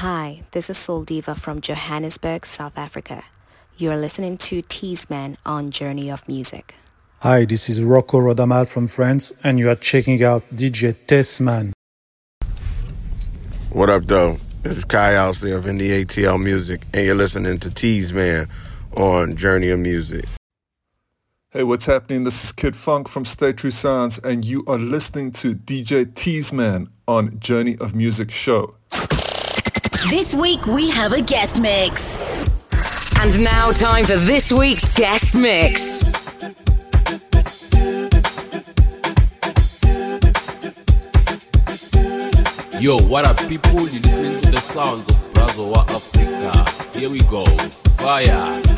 Hi, this is Soul Diva from Johannesburg, South Africa. You are listening to Teasman on Journey of Music. Hi, this is Rocco Rodamaal from France, and you are checking out DJ Tessman. What up, though? This is Kai Alcee of NDATL Music, and you're listening to Teasman on Journey of Music. Hey, what's happening? This is Kid Funk from Stay True Sounds, and you are listening to DJ Teasman on Journey of Music show. This week we have a guest mix. And now time for this week's guest mix. Yo, what up people? You're listening to the sounds of Brazowa Africa. Here we go. Fire.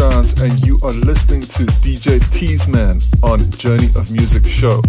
And you are listening to DJ Teasman on Journey of Music Show.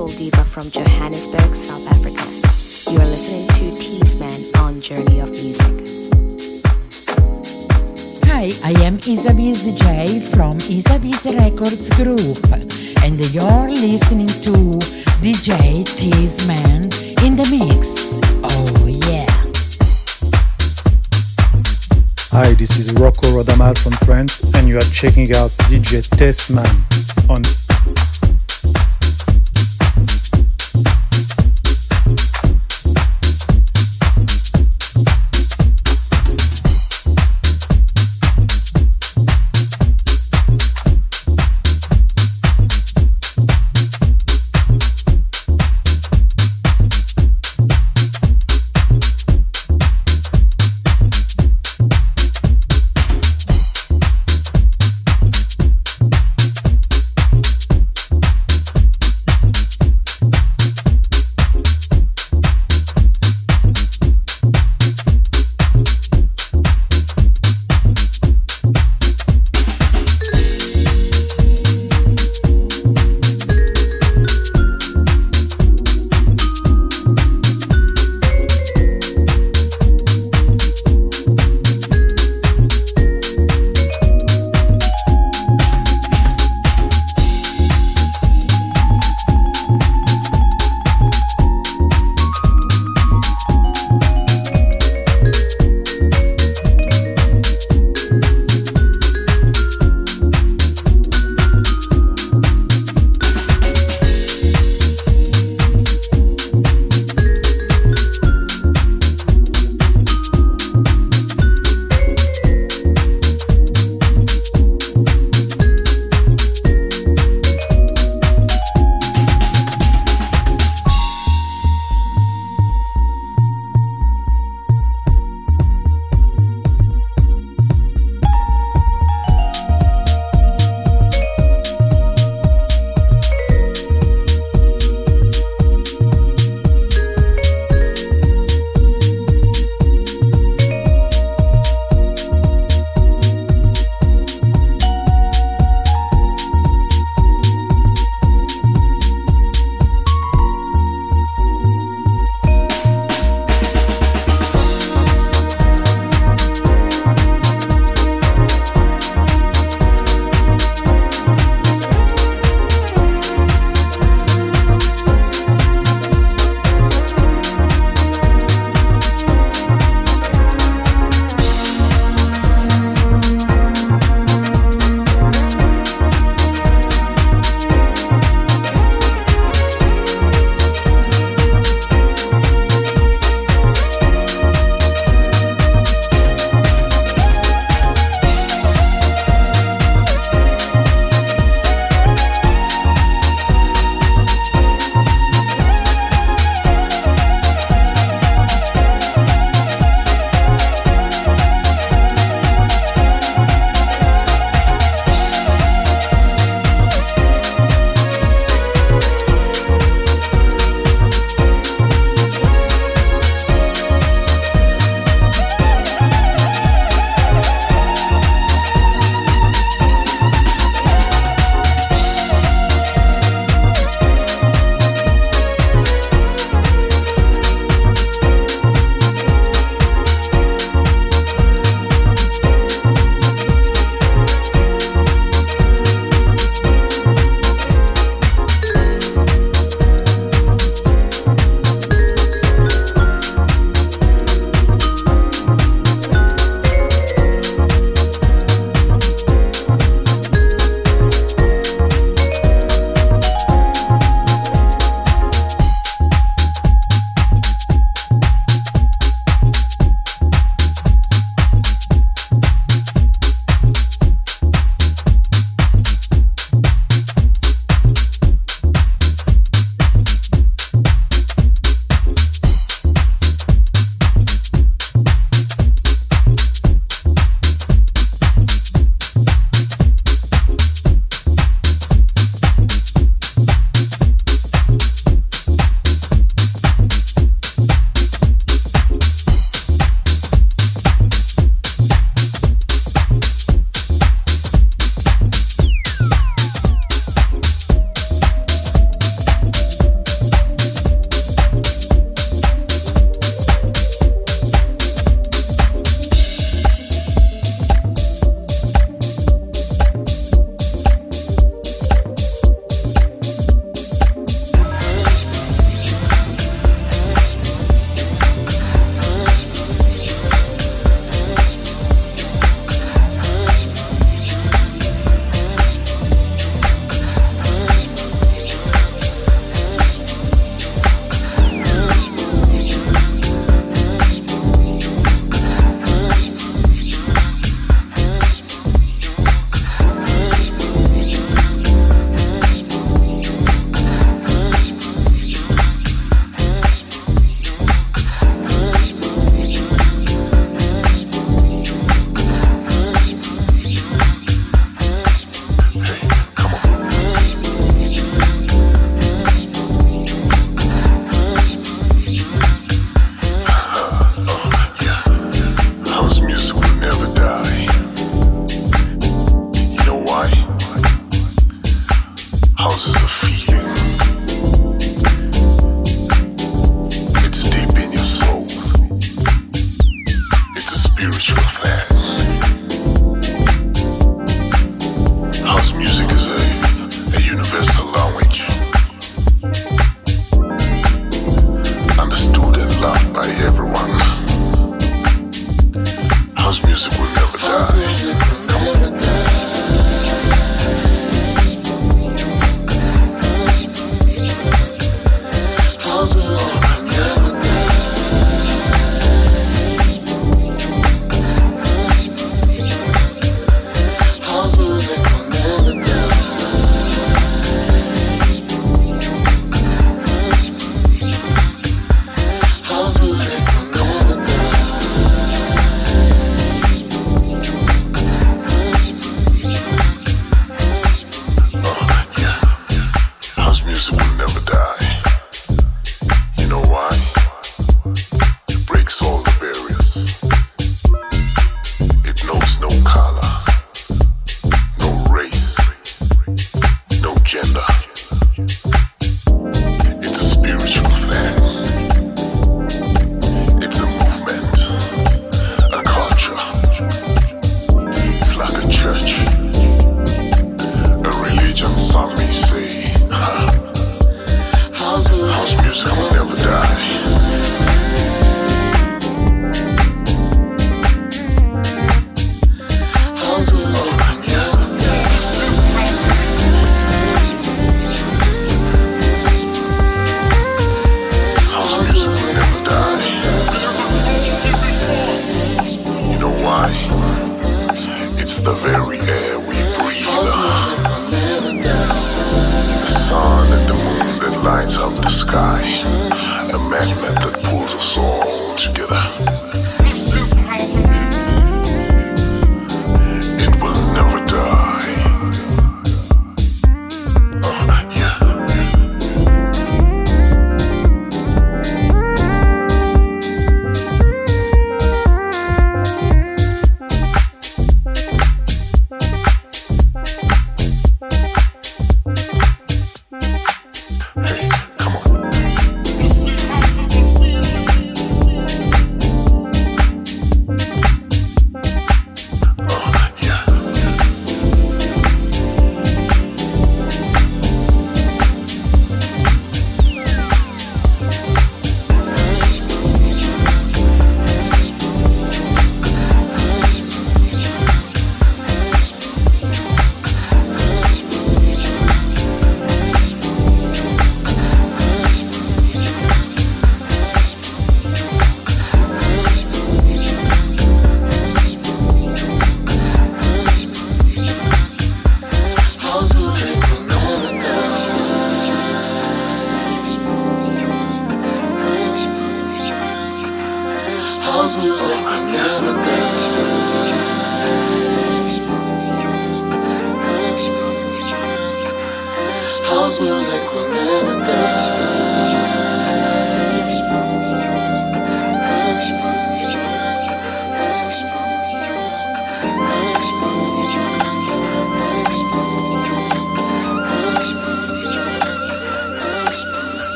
Soul Diva from Johannesburg, South Africa. You are listening to Teasman on Journey of Music. Hi, I am Isabees DJ from Isabees Records Group, and you're listening to DJ Teasman in the mix. Oh yeah. Hi, this is Rocco Rodamaal from France, and you are checking out DJ Tessman on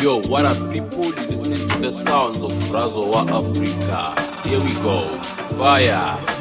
Yo, what up, people? You listening to the sounds of Brazowa Africa. Here we go. Fire.